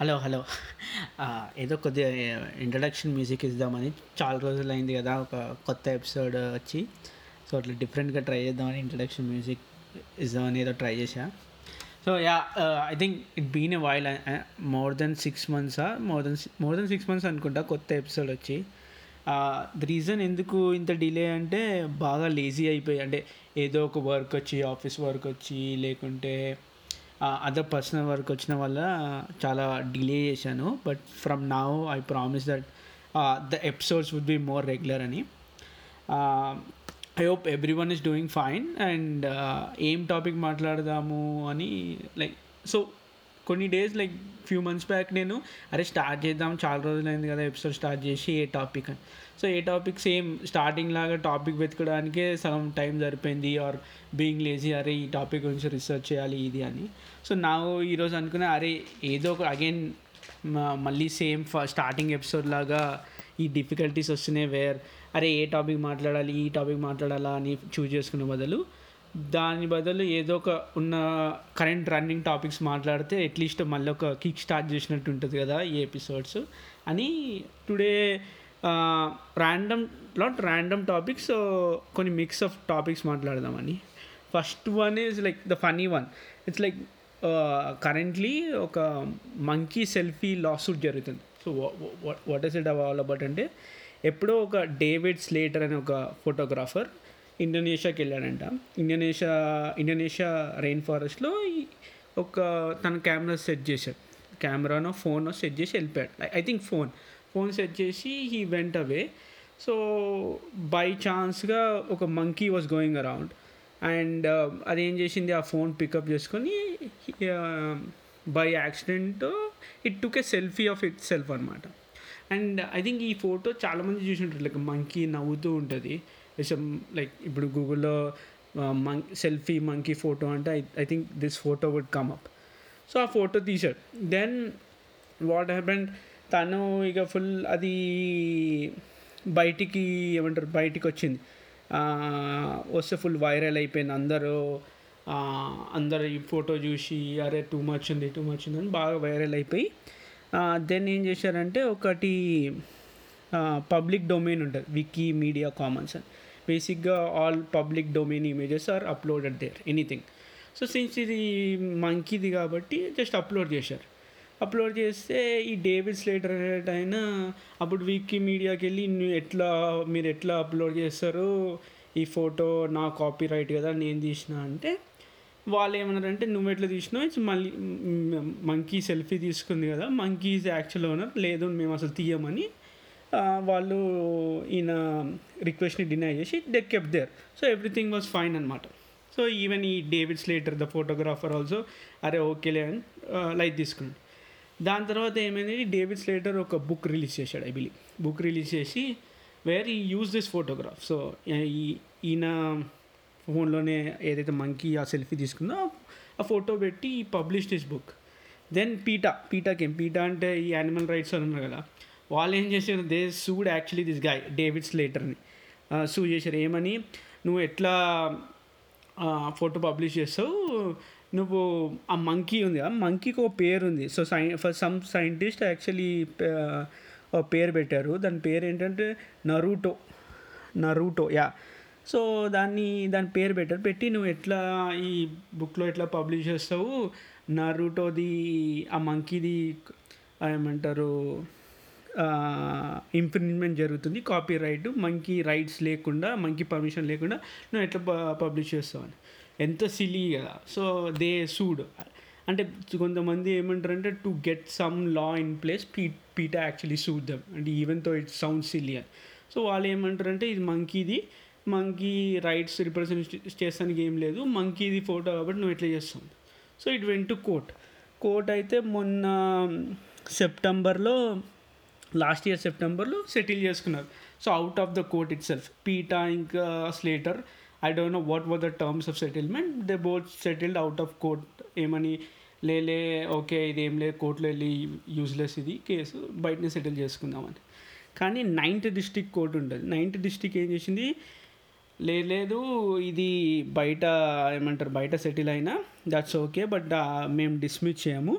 Hello hello. ఏదో కొద్దిగా introduction music ఇద్దామని చాలా రోజులు అయింది కదా ఒక కొత్త ఎపిసోడ్ వచ్చి. సో అట్లా డిఫరెంట్గా ట్రై చేద్దామని ఇంట్రడక్షన్ మ్యూజిక్ ఇద్దామని ఏదో ట్రై చేశా. So ya I think it been a while more than six మంత్సా more than more than six months అనుకుంటా కొత్త ఎపిసోడ్ వచ్చి. ద రీజన్ ఎందుకు ఇంత డిలే అంటే బాగా లేజీ అయిపోయి అంటే ఏదో ఒక వర్క్ వచ్చి ఆఫీస్ వర్క్ వచ్చి లేకుంటే అదర్ పర్సనల్ వర్క్ వచ్చిన వల్ల చాలా డిలే చేశాను. But from now I promise that the episodes would be more regular అని. I hope everyone is doing fine and ఏం టాపిక్ మాట్లాడదాము అని లైక్ సో కొన్ని days like few months back నేను అరే స్టార్ట్ చేద్దాం చాలా రోజులైంది కదా ఎపిసోడ్ స్టార్ట్ చేసి ఏ టాపిక్ అని. సో ఏ టాపిక్ సేమ్ స్టార్టింగ్ లాగా టాపిక్ వెతకడానికే సగం టైం సరిపోయింది ఆర్ బీయింగ్ లేజీ అరే ఈ టాపిక్ గురించి రీసెర్చ్ చేయాలి ఇది అని. సో నా ఈరోజు అనుకున్నా అరే ఏదో ఒక అగైన్ మళ్ళీ సేమ్ స్టార్టింగ్ ఎపిసోడ్ లాగా ఈ డిఫికల్టీస్ వస్తున్నాయి వేర్ అరే ఏ టాపిక్ మాట్లాడాలి ఈ టాపిక్ మాట్లాడాలా అని చూజ్ చేసుకునే బదులు దాని బదులు ఏదో ఒక ఉన్న కరెంట్ రన్నింగ్ టాపిక్స్ మాట్లాడితే అట్లీస్ట్ మళ్ళీ ఒక కిక్ స్టార్ట్ చేసినట్టు ఉంటుంది కదా ఈ ఎపిసోడ్స్ అని today random not random topics కొన్ని మిక్స్ ఆఫ్ టాపిక్స్ మాట్లాడదామని. First one is like the funny one it's like currently ఒక మంకీ సెల్ఫీ లాసూట్ జరుగుతుంది. So what is it all about అంటే ఎప్పుడో ఒక డేవిడ్ స్లేటర్ అనే ఒక ఫోటోగ్రాఫర్ ఇండోనేషియాకి వెళ్ళాడంట. ఇండోనేషియా ఇండోనేషియా రెయిన్ ఫారెస్ట్లో ఒక తన కెమెరా సెట్ చేశాడు. కెమెరానో ఫోనో సెట్ చేసి వెళ్ళిపోయాడు. I think phone phone set చేసి he went away so by ఛాన్స్గా ఒక monkey was going around and అదేం చేసింది? ఆ ఫోన్ పికప్ చేసుకొని by accident it took a selfie of itself అనమాట అండ్ ఐ థింక్ ఈ ఫోటో చాలామంది చూసి ఉంటారు. లైక్ మంకీ నవ్వుతూ ఉంటుంది. లైక్ ఇప్పుడు గూగుల్లో మం సెల్ఫీ మంకీ ఫోటో అంటే I I think this photo would come up so ఆ ఫోటో తీశాడు. దెన్ వాట్ హ్యాపెండ్ తను ఇక ఫుల్ అది బయటికి ఏమంటారు బయటికి వచ్చింది వస్తే ఫుల్ వైరల్ అయిపోయింది. అందరూ అందరు ఈ ఫోటో చూసి అరే టూ మచ్ ఉంది టూ మచ్ ఉంది అని బాగా వైరల్ అయిపోయి దెన్ ఏం చేశారంటే ఒకటి పబ్లిక్ డొమైన్ ఉంటుంది. వికీ మీడియా కామన్స్ అని. బేసిక్గా all public domain images are uploaded there anything so since ఇది మంకీది కాబట్టి జస్ట్ అప్లోడ్ చేశారు. అప్లోడ్ చేస్తే ఈ డేవిడ్ స్లేటర్ అయినా ఆయన అప్పుడు వికీ మీడియాకి వెళ్ళి నువ్వు ఎట్లా మీరు ఎట్లా అప్లోడ్ చేస్తారు ఈ ఫోటో నా కాపీ రైట్ కదా నేను తీసిన అంటే వాళ్ళు ఏమన్నారంటే నువ్వు ఎట్లా తీసినావు? ఇట్స్ మళ్ళీ మంకీ సెల్ఫీ తీసుకుంది కదా మంకీ ఈజ్ యాక్చువల్ ఓనర్ లేదు మేము అసలు తీయమని వాళ్ళు ఈయన రిక్వెస్ట్ని డినై చేసి they kept there so everything was fine అనమాట సో ఈవెన్ ఈ David Slater the photographer also అరే ఓకేలే అని లైట్ తీసుకున్నాడు. దాని తర్వాత ఏమైంది? డేవిడ్ స్లేటర్ ఒక బుక్ రిలీజ్ చేశాడు ఐ బిలీవ్ బుక్ రిలీజ్ చేసి వేర్ ఈ యూజ్ దిస్ ఫోటోగ్రాఫ్ సో ఈ ఈయన ఫోన్లోనే ఏదైతే మంకీ ఆ సెల్ఫీ తీసుకుందో ఆ ఫోటో పెట్టి publish this book then PETA పీటాకేం PETA అంటే ఈ యానిమల్ రైట్స్ అని ఉన్నారు కదా. వాళ్ళు ఏం చేశారు? They sued actually this guy David స్లేటర్ని. Sue చేశారు. ఏమని? నువ్వు ఎట్లా ఫోటో పబ్లిష్ చేస్తావు? నువ్వు ఆ మంకీ ఉంది ఆ మంకీకి ఒక పేరు ఉంది. సో సై ఫర్ సమ్ సైంటిస్ట్ యాక్చువల్లీ పేరు పెట్టారు. దాని పేరు ఏంటంటే నరూటో. నరూటో యా. సో దాన్ని దాని పేరు పెట్టారు. పెట్టి నువ్వు ఎట్లా ఈ బుక్లో ఎట్లా పబ్లిష్ చేస్తావు? నరూటోది ఆ మంకీది ఏమంటారు ఇన్ఫ్రిన్మెంట్ జరుగుతుంది కాపీ రైట్ మంకీ రైట్స్ లేకుండా మంకి పర్మిషన్ లేకుండా నువ్వు ఎట్లా పబ్లిష్ చేస్తావని ఎంత సిలీ కదా. సో దే సూడ్ అంటే కొంతమంది ఏమంటారంటే to get some law in place P PETA actually sued them అంటే ఈవెన్తో ఇట్ సౌండ్ సిలీ అని. సో వాళ్ళు ఏమంటారంటే ఇది మంకీది మంకీ రైట్స్ రిప్రజెంట్ చేస్తానికి ఏం లేదు. మంకీది ఫోటో కాబట్టి నువ్వు ఎట్లా చేస్తావు? So it went to court court అయితే మొన్న సెప్టెంబర్లో లాస్ట్ ఇయర్ సెప్టెంబర్లో సెటిల్ చేసుకున్నారు. So out of the court itself PETA ఇంకా Slater I don't know what were the terms of settlement they both settled out of court ఏమని లేలే okay ఇది ఏం లేదు కోర్టులో వెళ్ళి యూజ్లెస్ ఇది కేసు బయటనే సెటిల్ చేసుకుందామని. కానీ నైన్త్ డిస్టిక్ కోర్టు ఉంటుంది నైన్త్ డిస్టిక్ ఏం చేసింది లేదు ఇది బయట ఏమంటారు బయట సెటిల్ అయినా దట్స్ ఓకే బట్ మేము డిస్మిస్ చేయము.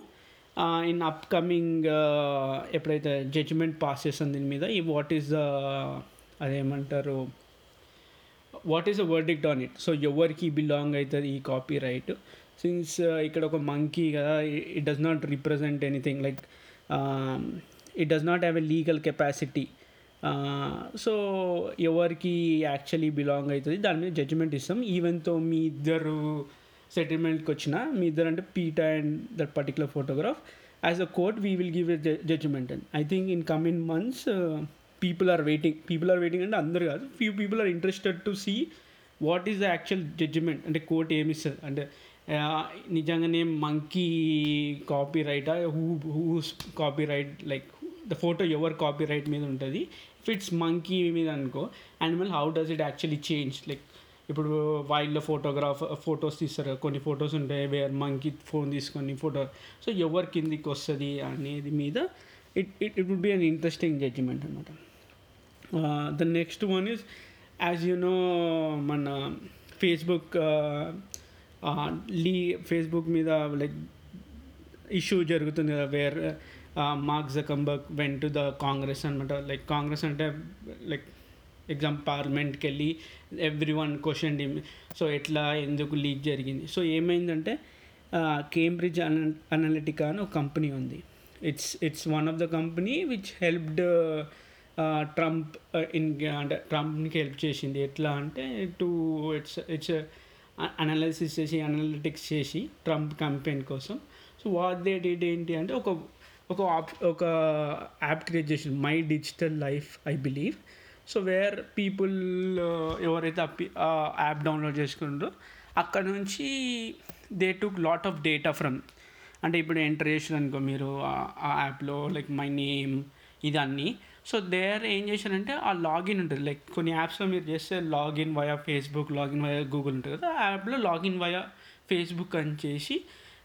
ఇన్ అప్కమింగ్ ఎప్పుడైతే జడ్జిమెంట్ పాస్ చేస్తుంది దీని మీద ఈ వాట్ ఈస్ ద అదేమంటారు what is the verdict on it so ఎవరికి బిలాంగ్ అవుతుంది ఈ కాపీ రైట్ సిన్స్ ఇక్కడ ఒక మంకీ కదా it does not represent anything like it does not have a legal capacity so ఎవరికి యాక్చువల్లీ బిలాంగ్ అవుతుంది దాని మీద జడ్జిమెంట్ ఇస్తాం. ఈవెన్తో మీ ఇద్దరు సెటిల్మెంట్కి వచ్చిన మీ ఇద్దరు అంటే PETA and that particular photograph as a court we will give a judgement and I think in coming months people are waiting people are waiting అంటే అందరు కాదు. Few people are interested to see what is the actual judgement అంటే court ఏమి ఇస్తుంది? అంటే నిజంగానే monkey copy రైటా who whose copyright like the photo ever copyright మీద ఉంటుంది? ఇఫ్ ఇట్స్ మంకీ మీద అనుకో అండ్ మళ్ళీ how does it actually change like ఇప్పుడు వైల్డ్లో ఫోటోగ్రాఫ్ ఫొటోస్ తీస్తారు. కొన్ని ఫొటోస్ ఉంటాయి. వేర్ మంకీ ఫోన్ తీసుకొని ఫోటో సో ఎవరి కిందికి వస్తుంది అనేది మీద it it it would be an interesting judgement అనమాట the next one is as you know మన ఫేస్బుక్ లీ ఫేస్బుక్ మీద లైక్ ఇష్యూ జరుగుతుంది కదా where Mark Zuckerberg went to the Congress అనమాట లైక్ కాంగ్రెస్ అంటే లైక్ ఎగ్జామ్ పార్లమెంట్కి వెళ్ళి ఎవ్రీ వన్ క్వశ్చన్ సో ఎట్లా ఎందుకు లీక్ జరిగింది. సో ఏమైందంటే కేంబ్రిడ్జ్ అన అనలిటికా అని ఒక కంపెనీ ఉంది. It's it's one of the company which helped Trump in అంటే ట్రంప్కి హెల్ప్ చేసింది. ఎట్లా అంటే టు ఇట్స్ ఇట్స్ అనాలిసిస్ చేసి అనలిటిక్స్ చేసి ట్రంప్ కంపెనీ కోసం. సో వాట్ దే డేట్ ఏంటి అంటే ఒక ఒక ఆప్ ఒక యాప్ క్రియేట్ చేసింది. My digital life I believe so where people ఎవరైతే ఆ యాప్ డౌన్లోడ్ చేసుకుంటారో అక్కడ నుంచి they took lot of data from అంటే ఇప్పుడు ఎంటర్ చేసారు అనుకో మీరు ఆ యాప్లో లైక్ మై నేమ్ ఇదన్నీ. సో దేర్ ఏం చేశారంటే ఆ లాగిన్ ఉంటుంది. లైక్ కొన్ని యాప్స్లో మీరు చేస్తే login via Facebook login via Google ఉంటుంది కదా ఆ యాప్లో లాగిన్ వయా ఫేస్బుక్ అని చేసి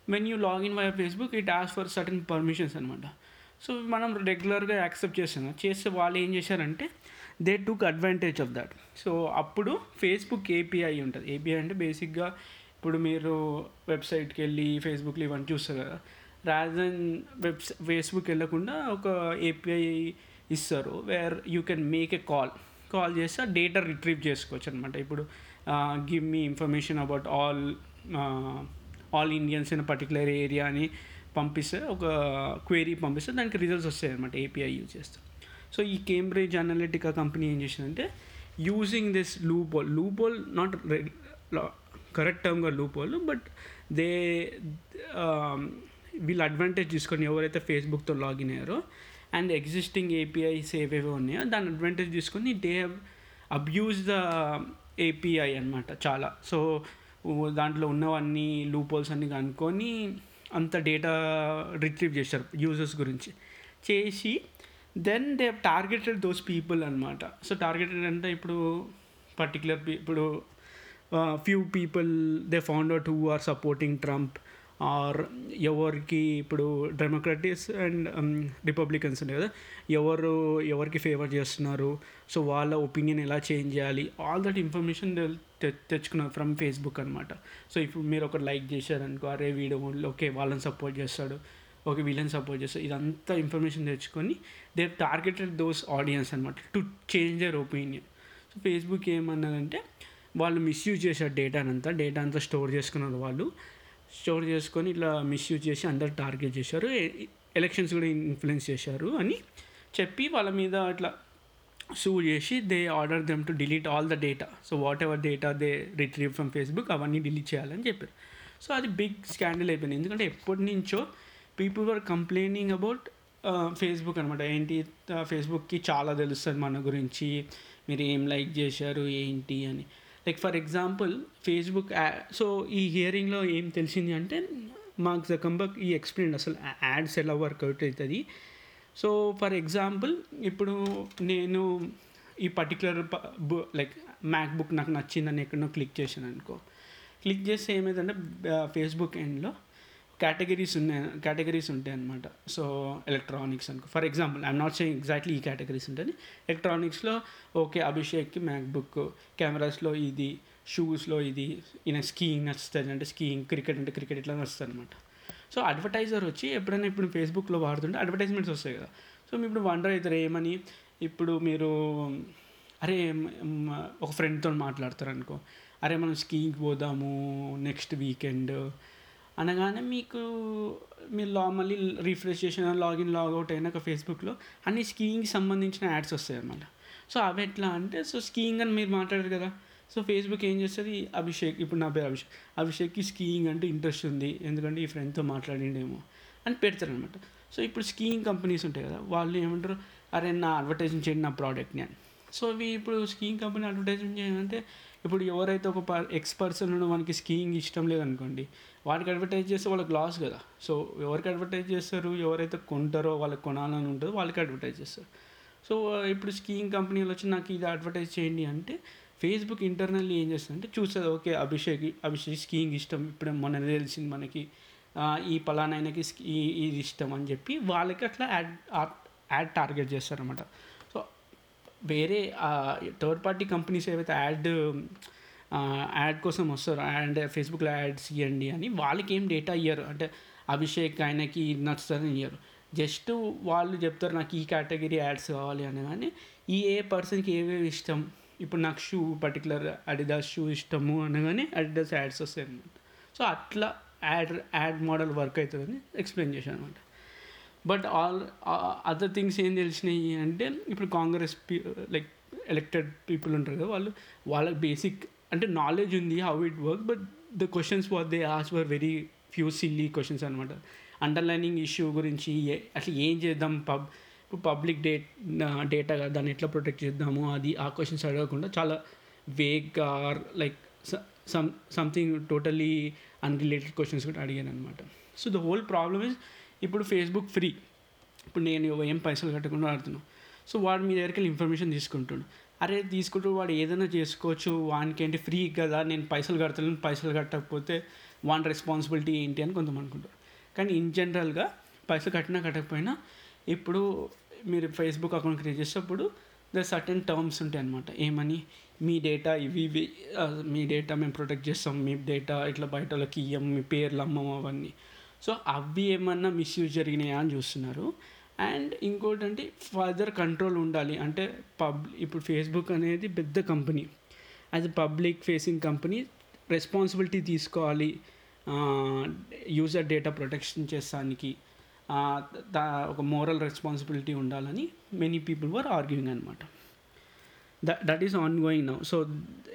when you login via Facebook it as for certain permissions అనమాట సో మనం రెగ్యులర్గా యాక్సెప్ట్ చేస్తున్నాం చేస్తే వాళ్ళు ఏం చేశారంటే they took advantage of that so అప్పుడు ఫేస్బుక్ ఏపీఐ ఉంటుంది. ఏపీఐ అంటే బేసిక్గా ఇప్పుడు మీరు వెబ్సైట్కి వెళ్ళి ఫేస్బుక్లో ఇవన్నీ చూస్తారు కదా. రాజన్ వెబ్స్ ఫేస్బుక్ వెళ్ళకుండా ఒక ఏపీఐ ఇస్తారు where you can make a call call చేస్తే డేటా రిట్రీవ్ చేసుకోవచ్చు అనమాట ఇప్పుడు give me information about all all Indians in particular area అని పంపిస్తే ఒక క్వేరీ పంపిస్తే దానికి రిజల్ట్స్ వస్తాయి అనమాట ఏపీఐ యూజ్ చేస్తే. సో ఈ కేంబ్రిడ్జ్ అనలిటికా కంపెనీ ఏం చేసిందంటే using this loophole loophole not correct టర్మ్గా loophole but they వీళ్ళు అడ్వాంటేజ్ తీసుకొని ఎవరైతే ఫేస్బుక్తో లాగిన్ అయ్యారో అండ్ ఎగ్జిస్టింగ్ ఏపీఐస్ ఏవేవో ఉన్నాయో దాని అడ్వాంటేజ్ తీసుకొని they have abuse the API అనమాట చాలా. సో దాంట్లో ఉన్నవన్నీ లూపోల్స్ అన్ని కనుక్కొని అంత డేటా రిట్రీవ్ చేశారు యూజర్స్ గురించి. చేసి then they targeted those people అనమాట సో టార్గెటెడ్ అంటే ఇప్పుడు పర్టికులర్ ఇప్పుడు few people they found out who are supporting Trump or ఎవరికి ఇప్పుడు డెమోక్రటిక్స్ అండ్ రిపబ్లికన్స్ ఉన్నాయి కదా ఎవరు ఎవరికి ఫేవర్ చేస్తున్నారు సో వాళ్ళ ఒపీనియన్ ఎలా చేంజ్ చేయాలి ఆల్ దట్ ఇన్ఫర్మేషన్ తెచ్చుకున్నారు ఫ్రమ్ ఫేస్బుక్ అనమాట సో ఇప్పుడు మీరు ఒక లైక్ చేశారనుకో అరే వీడియో ఓకే వాళ్ళని సపోర్ట్ చేస్తాడు. ఓకే వీళ్ళని సపోర్ట్ చేస్తాడు ఇదంతా ఇన్ఫర్మేషన్ తెచ్చుకొని దే టార్గెటెడ్ దోస్ ఆడియన్స్ అనమాట to change their opinion so Facebook ఏమన్నదంటే వాళ్ళు మిస్యూజ్ చేశారు డేటానంతా డేటా అంతా స్టోర్ చేసుకున్నారు వాళ్ళు. స్టోర్ చేసుకొని ఇట్లా మిస్యూజ్ చేసి అందరు టార్గెట్ చేశారు. ఎలక్షన్స్ కూడా ఇన్ఫ్లుయెన్స్ చేశారు అని చెప్పి వాళ్ళ మీద అట్లా సూ చేసి they order them to delete all the data so whatever data they retrieve from Facebook అవన్నీ డిలీట్ చేయాలని చెప్పారు. సో అది బిగ్ స్కాండల్ అయిపోయింది. ఎందుకంటే ఎప్పటి నుంచో people were complaining about Facebook అనమాట ఏంటి ఫేస్బుక్కి చాలా తెలుస్తుంది మన గురించి. మీరు ఏం లైక్ చేశారు ఏంటి అని. Like for example Facebook so ఈ హియరింగ్లో ఏం తెలిసింది అంటే మార్క్ జకంబర్గ్ ఈ ఎక్స్ప్లెయిన్ అసలు యాడ్స్ ఎలా వర్కౌట్ అవుతుంది. సో ఫర్ ఎగ్జాంపుల్ ఇప్పుడు నేను ఈ పర్టికులర్ లైక్ మ్యాక్బుక్ నాకు నచ్చిందని ఎక్కడో క్లిక్ చేశాను అనుకో. క్లిక్ చేస్తే ఏమైందంటే ఫేస్బుక్ ఎండ్లో కేటగిరీస్ ఉన్నాయి కేటగిరీస్ ఉంటాయి అనమాట సో ఎలక్ట్రానిక్స్ అనుకో for example I'm not saying exactly ఈ కేటగిరీస్ ఉంటుంది ఎలక్ట్రానిక్స్లో ఓకే అభిషేక్కి మ్యాక్బుక్ కెమెరాస్లో ఇది షూస్లో ఇది ఈయన స్కీయింగ్ నచ్చుతుంది అంటే స్కీయింగ్ క్రికెట్ అంటే క్రికెట్ ఇట్లా నచ్చుతుంది అనమాట సో అడ్వర్టైజర్ వచ్చి ఎప్పుడైనా ఇప్పుడు ఫేస్బుక్లో వాడుతుంటే అడ్వర్టైజ్మెంట్స్ వస్తాయి కదా. సో మీరు ఇప్పుడు వండర్ అవుతారు ఏమని? ఇప్పుడు మీరు అరే ఒక ఫ్రెండ్తో మాట్లాడతారు అనుకో అరే మనం స్కీయింగ్ పోదాము నెక్స్ట్ వీకెండ్ అనగానే మీకు మీరు లా మళ్ళీ రీఫ్రెష్ చేసిన లాగిన్ లాగౌట్ అయినాక ఫేస్బుక్లో అన్ని స్కీయింగ్కి సంబంధించిన యాడ్స్ వస్తాయి అన్నమాట సో అవి ఎట్లా అంటే సో స్కీయింగ్ అని మీరు మాట్లాడారు కదా. సో ఫేస్బుక్ ఏం చేస్తుంది? అభిషేక్ ఇప్పుడు నా పేరు అభిషేక్. అభిషేక్కి స్కీయింగ్ అంటే ఇంట్రెస్ట్ ఉంది. ఎందుకంటే ఈ ఫ్రెండ్తో మాట్లాడిండేమో అని పెడతారనమాట సో ఇప్పుడు స్కీయింగ్ కంపెనీస్ ఉంటాయి కదా వాళ్ళు ఏమంటారు? అరే నా అడ్వర్టైజింగ్ చేయండి నా ప్రోడక్ట్ని అని. సో ఇవి ఇప్పుడు స్కీయింగ్ కంపెనీ అడ్వర్టైజ్మెంట్ చేయాలంటే ఇప్పుడు ఎవరైతే ఒక పర్ ఎక్స్ పర్సన్ మనకి స్కీయింగ్ ఇష్టం లేదనుకోండి వాడికి అడ్వర్టైజ్ చేస్తే వాళ్ళకి లాస్ కదా. సో ఎవరికి అడ్వర్టైజ్ చేస్తారు ఎవరైతే కొంటారో వాళ్ళకి కొనాలని ఉంటుందో వాళ్ళకి అడ్వర్టైజ్ చేస్తారు. సో uh, ఇప్పుడు స్కీయింగ్ కంపెనీలు వచ్చి నాకు ఇది అడ్వర్టైజ్ చేయండి అంటే ఫేస్బుక్ ఇంటర్నల్లీ ఏం చేస్తుందంటే చూస్తుంది ఓకే అభిషేక్ అభిషేక్ స్కీయింగ్ ఇష్టం ఇప్పుడు మొన్న తెలిసింది మనకి ఈ పలానైనకి స్కీ ఇది ఇష్టం అని చెప్పి వాళ్ళకి అట్లా యాడ్ యాడ్ టార్గెట్ చేస్తారనమాట వేరే థర్డ్ పార్టీ కంపెనీస్ ఏవైతే యాడ్ యాడ్ కోసం వస్తారు అండ్ ఫేస్బుక్లో యాడ్స్ ఇవ్వండి అని వాళ్ళకి ఏం డేటా ఇయ్యరు. అంటే అభిషేక్ ఆయనకి ఇది నచ్చుతుందని ఇయ్యరు. జస్ట్ వాళ్ళు చెప్తారు నాకు ఈ కేటగిరీ యాడ్స్ కావాలి అనగానే ఈ ఏ పర్సన్కి ఏవేవి ఇష్టం? ఇప్పుడు నాకు షూ పర్టికులర్ అడిదాస్ షూ ఇష్టము అనగానే అడిదాస్ యాడ్స్ వస్తాయి అనమాట సో అట్లా యాడ్ యాడ్ మోడల్ వర్క్ అవుతుందని ఎక్స్ప్లెయిన్ చేశాను అనమాట బట్ ఆల్ అదర్ థింగ్స్ ఏం తెలిసినాయి అంటే ఇప్పుడు కాంగ్రెస్ లైక్ ఎలక్టెడ్ పీపుల్ ఉంటారు కదా వాళ్ళు వాళ్ళకి బేసిక్ అంటే నాలెడ్జ్ ఉంది how it work but the questions what they ask were very few silly questions అనమాట అండర్లైనింగ్ ఇష్యూ గురించి అట్లా అసలు ఏం చేద్దాం పబ్ ఇప్పుడు పబ్లిక్ డే డేటా దాన్ని ఎట్లా ప్రొటెక్ట్ చేద్దాము అది ఆ క్వశ్చన్స్ అడగకుండా చాలా vague or like some something totally unrelated questions కూడా అడిగాను అనమాట so the whole problem is ఇప్పుడు ఫేస్బుక్ ఫ్రీ. ఇప్పుడు నేను ఏం పైసలు కట్టకుండా ఆడుతున్నాను సో వాడు మీ దగ్గరికి వెళ్ళి ఇన్ఫర్మేషన్ తీసుకుంటాడు. అరే తీసుకుంటూ వాడు ఏదైనా చేసుకోవచ్చు. వానికేంటి ఫ్రీ కదా నేను పైసలు కడతలేను పైసలు కట్టకపోతే వాని రెస్పాన్సిబిలిటీ ఏంటి అని కొంతమంది అనుకుంటారు. కానీ ఇన్ జనరల్గా పైసలు కట్టినా కట్టకపోయినా ఇప్పుడు మీరు ఫేస్బుక్ అకౌంట్ క్రియేట్ చేసేటప్పుడు ద సర్టెన్ టర్మ్స్ ఉంటాయి అనమాట ఏమని మీ డేటా ఇవి ఇవి మీ డేటా మేము ప్రొటెక్ట్ చేస్తాం మీ డేటా ఇట్లా బయట వాళ్ళకి ఇయ్యం మీ పేర్లు అమ్మం అవన్నీ. సో అవి ఏమన్నా మిస్యూజ్ జరిగినాయా అని చూస్తున్నారు. అండ్ ఇంకోటి అంటే ఫర్దర్ కంట్రోల్ ఉండాలి. అంటే పబ్ ఇప్పుడు ఫేస్బుక్ అనేది పెద్ద company. As a public facing company responsibility తీసుకోవాలి. యూజర్ డేటా ప్రొటెక్షన్ చేస్తానికి ఒక మోరల్ రెస్పాన్సిబిలిటీ ఉండాలని మెనీ పీపుల్ వర్ ఆర్గ్యూయింగ్ అనమాట that that is ongoing now. So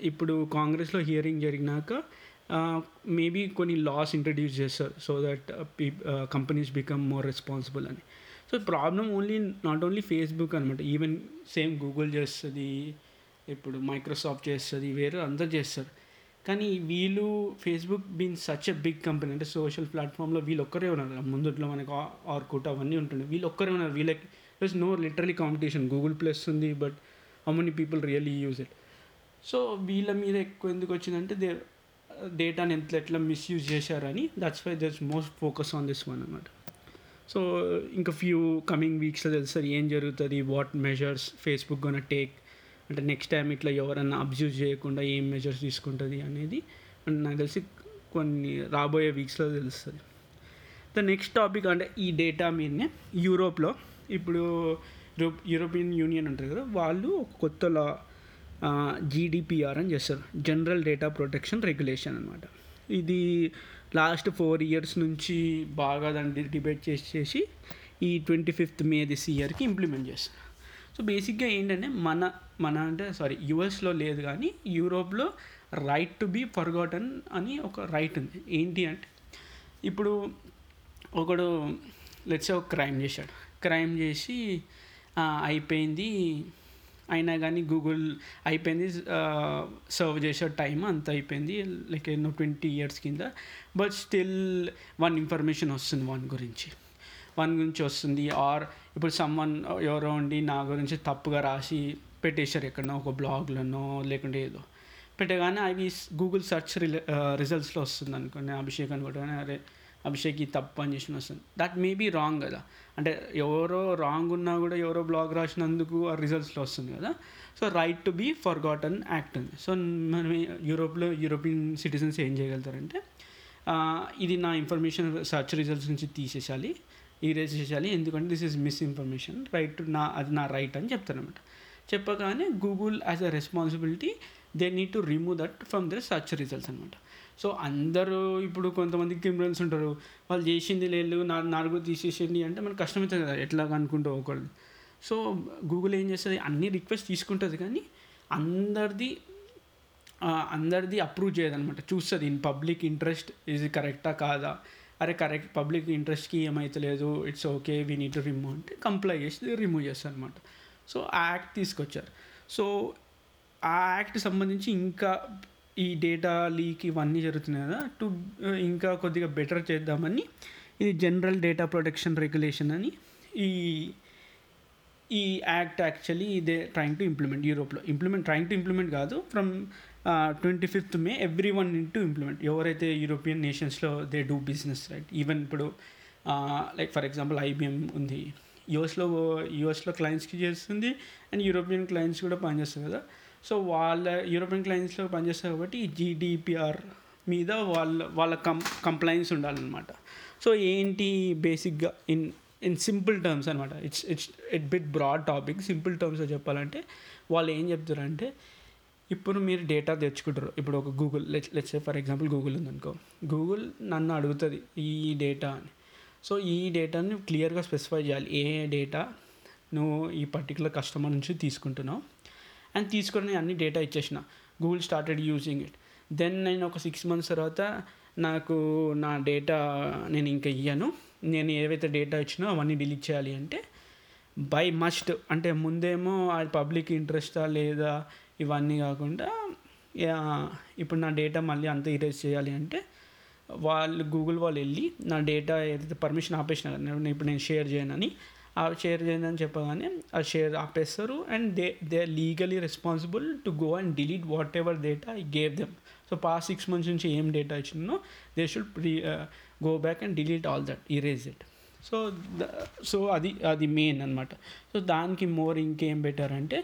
ఇప్పుడు కాంగ్రెస్లో హియరింగ్ జరిగినాక Uh, మేబీ కొన్ని లాస్ ఇంట్రడ్యూస్ చేస్తారు so that companies become more responsible అని. So problem only not only Facebook అనమాట ఈవెన్ సేమ్ గూగుల్ చేస్తుంది ఇప్పుడు మైక్రోసాఫ్ట్ చేస్తుంది వేరే అందరు చేస్తారు. కానీ వీళ్ళు Facebook been such a big company అంటే సోషల్ ప్లాట్ఫామ్లో వీళ్ళు ఒక్కరే ఉన్నారు. ముందుట్లో మనకు ఆర్కుట్ అవన్నీ ఉంటుండే. వీళ్ళు ఒక్కరే ఉన్నారు. వీళ్ళకి plus no literally competition Google plus ఉంది but how many people really use it so వీళ్ళ మీద ఎక్కువ ఎందుకు వచ్చిందంటే దే డేటాని ఎంత ఎట్లా మిస్యూజ్ చేశారని that's why that's most focus on this one అనమాట సో ఇంకా ఫ్యూ కమింగ్ వీక్స్లో తెలుస్తుంది ఏం జరుగుతుంది what measures Facebook gonna take అంటే నెక్స్ట్ టైం ఇట్లా ఎవరన్నా అబ్జ్యూజ్ చేయకుండా ఏం మెజర్స్ తీసుకుంటుంది అనేది నాకు తెలిసి కొన్ని రాబోయే వీక్స్లో తెలుస్తుంది. ద నెక్స్ట్ టాపిక్ అంటే ఈ డేటా మీదనే యూరోప్లో ఇప్పుడు యూరోప్ యూరోపియన్ యూనియన్ ఉంటుంది కదా వాళ్ళు ఒక కొత్త లా జీడిపిఆర్ అని చేస్తారు. జనరల్ డేటా ప్రొటెక్షన్ రెగ్యులేషన్ అనమాట ఇది లాస్ట్ ఫోర్ ఇయర్స్ నుంచి బాగా దాన్ని డిబేట్ చేసి చేసి ఈ ట్వంటీ ఫిఫ్త్ మే దిస్ ఇయర్కి ఇంప్లిమెంట్ చేస్తారు. సో బేసిక్గా ఏంటంటే మన మన అంటే సారీ యుఎస్లో లేదు కానీ యూరోప్లో రైట్ టు బీ ఫర్గాటన్ అని ఒక రైట్ ఉంది. ఏంటి అంటే ఇప్పుడు ఒకడు లెట్స్ ఒక క్రైమ్ చేశాడు. క్రైమ్ చేసి అయిపోయింది అయినా కానీ గూగుల్ అయిపోయింది సర్వ్ చేసే టైం అంత అయిపోయింది లైక్ ఎన్నో ట్వంటీ ఇయర్స్ కింద. బట్ స్టిల్ వన్ ఇన్ఫర్మేషన్ వస్తుంది వన్ గురించి. వన్ గురించి వస్తుంది ఆర్ ఇప్పుడు సమ్మన్ ఎవరో ఉండి నా గురించి తప్పుగా రాసి పెట్టేశారు ఎక్కడనో ఒక బ్లాగ్లోనో లేకుంటే ఏదో. పెట్టగానే అవి గూగుల్ సెర్చ్ రిజల్ట్స్లో వస్తుంది అనుకోండి అభిషేక్ అని అరే అభిషేక్ ఈ తప్పు అని చేసిన వస్తుంది దట్ మే బీ రాంగ్ కదా. అంటే ఎవరో రాంగ్ ఉన్నా కూడా ఎవరో బ్లాగ్ రాసినందుకు ఆ రిజల్ట్స్లో వస్తుంది కదా. So right to be forgotten act ఉంది. సో మనం యూరోప్లో యూరోపియన్ సిటిజన్స్ ఏం చేయగలుగుతారంటే ఇది నా ఇన్ఫర్మేషన్ సర్చ్ రిజల్ట్స్ నుంచి తీసేసాలి ఈరేజ్ చేసేయాలి. ఎందుకంటే this is misinformation right నా అది నా రైట్ అని చెప్తారనమాట చెప్పగానే Google as a responsibility they need to remove that from their search results అనమాట సో అందరూ ఇప్పుడు కొంతమంది క్రిమినల్స్ ఉంటారు. వాళ్ళు చేసింది లేదు నా నాలుగు తీసేసింది అంటే మనకు కష్టమవుతుంది కదా ఎట్లా అనుకుంటూ ఒకళ్ళు. సో గూగుల్ ఏం చేస్తుంది? అన్ని రిక్వెస్ట్ తీసుకుంటుంది కానీ అందరిది అందరిది అప్రూవ్ చేయదనమాట చూస్తుంది ఇన్ పబ్లిక్ ఇంట్రెస్ట్ ఇది కరెక్టా కాదా? అరే కరెక్ట్ పబ్లిక్ ఇంట్రెస్ట్కి ఏమైతలేదు it's okay we need to remove అంటే కంప్లై చేసి రిమూవ్ చేస్తారు అనమాట సో ఆ యాక్ట్ తీసుకొచ్చారు. సో ఆ యాక్ట్ సంబంధించి ఇంకా ఈ డేటా లీక్ ఇవన్నీ జరుగుతున్నాయి కదా టు uh, ఇంకా కొద్దిగా బెటర్ చేద్దామని ఇది జనరల్ డేటా ప్రొటెక్షన్ రెగ్యులేషన్ అని ఈ ఈ యాక్ట్ యాక్చువల్లీ ఇదే ట్రయింగ్ టు ఇంప్లిమెంట్ యూరోప్లో ఇంప్లిమెంట్ ట్రయింగ్ టు ఇంప్లిమెంట్ కాదు from twenty fifth May every one in to implement ఎవరైతే European నేషన్స్లో they do business right even ఇప్పుడు లైక్ ఫర్ ఎగ్జాంపుల్ ఐబిఎం ఉంది. యూఎస్లో యూఎస్లో క్లయింట్స్కి చేస్తుంది అండ్ యూరోపియన్ క్లయింట్స్ కూడా పనిచేస్తుంది కదా. సో వాళ్ళ యూరోపియన్ క్లయింట్స్లో పనిచేస్తారు కాబట్టి ఈ జీడిపిఆర్ మీద వాళ్ళ వాళ్ళ కం కంప్లైంట్స్ ఉండాలన్నమాట. సో ఏంటి బేసిక్గా ఇన్ ఇన్ సింపుల్ టర్మ్స్ అనమాట it's it's it bit broad topic simple టర్మ్స్లో చెప్పాలంటే వాళ్ళు ఏం చెప్తారంటే ఇప్పుడు మీరు డేటా తెచ్చుకుంటారు. ఇప్పుడు ఒక Google let's for example Google ఉందనుకో. గూగుల్ నన్ను అడుగుతుంది ఈ డేటా అని. సో ఈ డేటాని క్లియర్గా స్పెసిఫై చేయాలి. ఏ డేటా నువ్వు ఈ పర్టికులర్ కస్టమర్ నుంచి తీసుకుంటున్నావు? అండ్ తీసుకొని అన్ని డేటా ఇచ్చేసిన. Google started using it then నేను ఒక సిక్స్ మంత్స్ తర్వాత నాకు నా డేటా నేను ఇంకా ఇయ్యాను. నేను ఏవైతే డేటా ఇచ్చినో అవన్నీ డిలీట్ చేయాలి అంటే బై మస్ట్ అంటే ముందేమో అది పబ్లిక్ ఇంట్రెస్టా లేదా ఇవన్నీ కాకుండా ఇప్పుడు నా డేటా మళ్ళీ అంత ఇరేజ్ చేయాలి అంటే వాళ్ళు గూగుల్ వాళ్ళు వెళ్ళి నా డేటా ఏదైతే పర్మిషన్ ఆపేసిన ఇప్పుడు నేను షేర్ చేయనని ఆ షేర్ చేయనని చెప్పగానే ఆ షేర్ ఆపేస్తారు and they they legally responsible to go and delete whatever data I gave them so past six months నుంచి ఏం డేటా ఇచ్చినో they should pre go back and delete all that erase it so so అది అది main అనమాట so దానికి more ఇంకేం better అంటే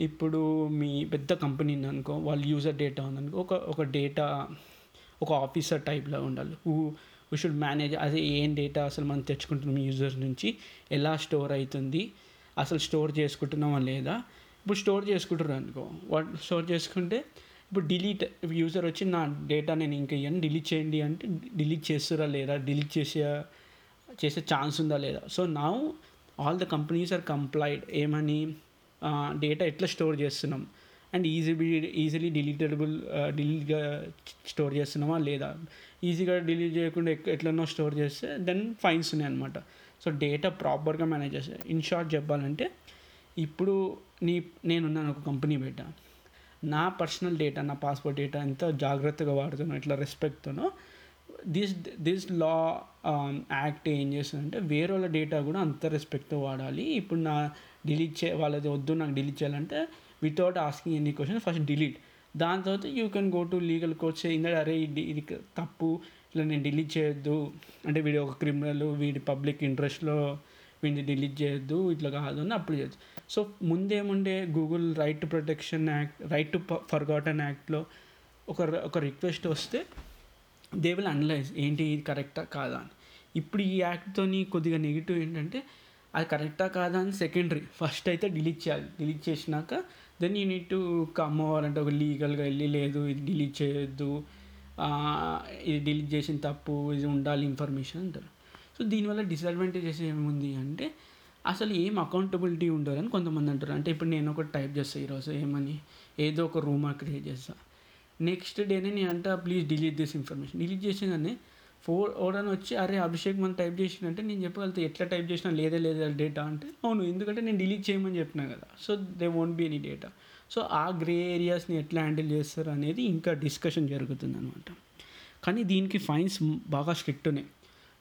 ఇప్పుడు మీ పెద్ద కంపెనీ అనుకో వాళ్ళు యూజర్ డేటా ఉందనుకో ఒక ఒక డేటా ఒక ఆఫీసర్ టైప్లో ఉండాలి. హూ వీ షుడ్ మేనేజ్ అదే ఏం డేటా అసలు మనం తెచ్చుకుంటున్నాం యూజర్స్ నుంచి ఎలా స్టోర్ అవుతుంది అసలు స్టోర్ చేసుకుంటున్నామా లేదా? ఇప్పుడు స్టోర్ చేసుకుంటారు అనుకో వాట్ స్టోర్ చేసుకుంటే ఇప్పుడు డిలీట్ యూజర్ వచ్చి నా డేటా నేను ఇంకా ఇవ్వను డిలీట్ చేయండి అంటే డిలీట్ చేస్తారా లేదా డిలీట్ చేసే చేసే ఛాన్స్ ఉందా లేదా? సో నా all the companies are complied ఏమని డేటా ఎట్లా స్టోర్ చేస్తున్నాం? అండ్ ఈజీ ఈజీలీ డిలీటబుల్ డిలీట్గా స్టోర్ చేస్తున్నామా లేదా? ఈజీగా డిలీట్ చేయకుండా ఎట్లనో స్టోర్ చేస్తే దెన్ ఫైన్స్ ఉన్నాయి అనమాట సో డేటా ప్రాపర్గా మేనేజ్ చేస్తే ఇన్ షార్ట్ చెప్పాలంటే ఇప్పుడు నీ నేనున్నాను ఒక కంపెనీ పెట్టా నా పర్సనల్ డేటా నా పాస్పోర్ట్ డేటా ఎంత జాగ్రత్తగా వాడుతున్నా ఇట్లా రెస్పెక్ట్తోనో దిస్ దిస్ లా యాక్ట్ ఏం చేస్తుందంటే వేరే వాళ్ళ డేటా కూడా అంత రెస్పెక్ట్తో వాడాలి. ఇప్పుడు నా డిలీట్ చే వాళ్ళది వద్దు నాకు డిలీట్ చేయాలంటే without asking any question first delete దాని తర్వాత you can go to legal coach ఇందా అరే ఇది ఇది తప్పు. ఇట్లా నేను డిలీట్ చేయొద్దు. అంటే వీడి ఒక క్రిమినల్ వీడి పబ్లిక్ ఇంట్రెస్ట్లో వీడిని డిలీట్ చేయొద్దు ఇట్లా కాదు అని అప్పుడు చేయొచ్చు. So ముందేముండే Google right to protection act right to forgotten యాక్ట్లో ఒక ఒక రిక్వెస్ట్ వస్తే దే విల్ అనలైజ్ ఏంటి ఇది కరెక్టా కాదా అని. ఇప్పుడు ఈ యాక్ట్తో కొద్దిగా నెగిటివ్ ఏంటంటే అది కరెక్టా కాదా అని సెకండరీ ఫస్ట్ అయితే డిలీట్ చేయాలి. డిలీట్ చేసినాక then you need to come over అంటే ఒక లీగల్గా వెళ్ళి లేదు ఇది డిలీట్ చేయొద్దు ఇది డిలీట్ చేసిన తప్పు ఇది ఉండాలి ఇన్ఫర్మేషన్ అంటారు. సో దీనివల్ల డిసడ్వాంటేజెస్ ఏముంది అంటే అసలు ఏం అకౌంటబిలిటీ ఉండరు అని కొంతమంది అంటారు. అంటే ఇప్పుడు నేను ఒకటి టైప్ చేస్తాను ఈరోజు ఏమని ఏదో ఒక రూమర్ క్రియేట్ చేస్తాను నెక్స్ట్ డేనే నేను అంట please delete this information delete చేసిందని ఫోర్ ఓడని వచ్చి అరే అభిషేక్ మనం టైప్ చేసిందంటే నేను చెప్పగలుగుతా ఎట్లా టైప్ చేసినా లేదే లేదా డేటా అంటే అవును ఎందుకంటే నేను డిలీట్ చేయమని చెప్పినా కదా so they won't be any data so ఆ గ్రే ఏరియాస్ని ఎట్లా హ్యాండిల్ చేస్తారు అనేది ఇంకా డిస్కషన్ జరుగుతుంది అనమాట కానీ దీనికి ఫైన్స్ బాగా స్ట్రిక్ట్ ఉన్నాయి.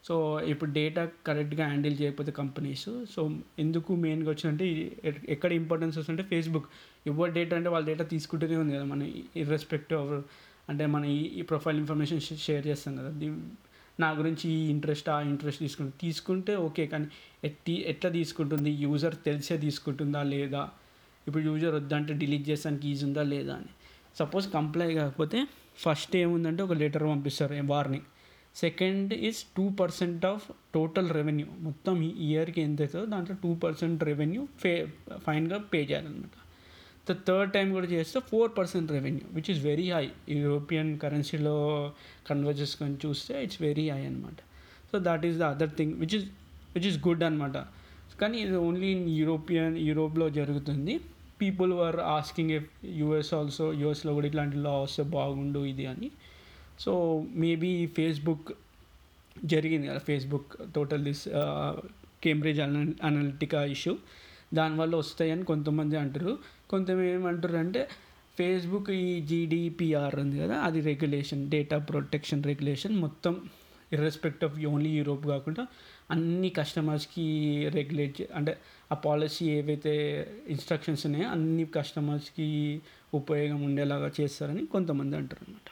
సో ఇప్పుడు డేటా కరెక్ట్గా హ్యాండిల్ చేయకపోతే కంపెనీస్ సో ఎందుకు మెయిన్గా వచ్చిందంటే ఎక్కడ ఇంపార్టెన్స్ వస్తుంటే ఫేస్బుక్. ఎవరి డేటా అంటే వాళ్ళ డేటా తీసుకుంటూనే ఉంది కదా మన ఇర్రెస్పెక్టివ్ అంటే మన ఈ ప్రొఫైల్ ఇన్ఫర్మేషన్ షేర్ చేస్తాం కదా నా గురించి ఈ ఇంట్రెస్ట్ ఆ ఇంట్రెస్ట్ తీసుకుంటుంది తీసుకుంటే ఓకే కానీ ఎట్టి ఎట్లా తీసుకుంటుంది? యూజర్ తెలిసే తీసుకుంటుందా లేదా? ఇప్పుడు యూజర్ వద్దంటే డిలీట్ చేసానికి ఈజీ ఉందా లేదా అని. సపోజ్ కంప్లై కాకపోతే ఫస్ట్ ఏముందంటే ఒక లెటర్ పంపిస్తారు warning. Second is two percent of total revenue. మొత్తం ఈ ఇయర్కి ఎంత అవుతుందో దాంట్లో టూ పర్సెంట్ రెవెన్యూ ఫే ఫైన్గా పే చేయాలన్నమాట. సో థర్డ్ టైం కూడా చేస్తే four percent revenue which is very high European కరెన్సీలో కన్వర్ట్ చేసుకొని చూస్తే ఇట్స్ వెరీ హై అనమాట so that is the other thing which is which is good అనమాట కానీ ఇది ఓన్లీ ఇన్ యూరోపియన్ యూరోప్లో జరుగుతుంది. People were asking if US also యూఎస్లో కూడా ఇట్లాంటి లా వస్తే బాగుండు ఇది అని. సో మేబీ ఫేస్బుక్ జరిగింది కదా ఫేస్బుక్ టోటల్ దిస్ కేంబ్రిడ్జ్ అన అనలిటికా ఇష్యూ దానివల్ల వస్తాయని కొంతమంది అంటారు కొంతమంది ఏమంటారు అంటే ఫేస్బుక్ ఈ జీడిపిఆర్ ఉంది కదా అది రెగ్యులేషన్ డేటా ప్రొటెక్షన్ రెగ్యులేషన్ మొత్తం ఇర్రెస్పెక్ట్ ఆఫ్ ఓన్లీ యూరోప్ కాకుండా అన్ని కస్టమర్స్కి రెగ్యులేట్ అంటే ఆ పాలసీ ఏవైతే ఇన్స్ట్రక్షన్స్ ఉన్నాయో అన్ని కస్టమర్స్కి ఉపయోగం ఉండేలాగా చేస్తారని కొంతమంది అంటారు అనమాట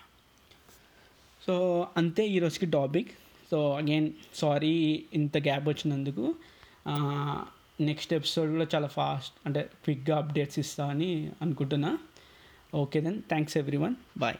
సో అంతే ఈరోజుకి టాపిక్ సో అగైన్ సారీ ఇంత గ్యాప్ వచ్చినందుకు. నెక్స్ట్ ఎపిసోడ్ కూడా చాలా ఫాస్ట్ అంటే క్విక్గా అప్డేట్స్ ఇస్తా అని అనుకుంటున్నా. Okay then thanks everyone bye.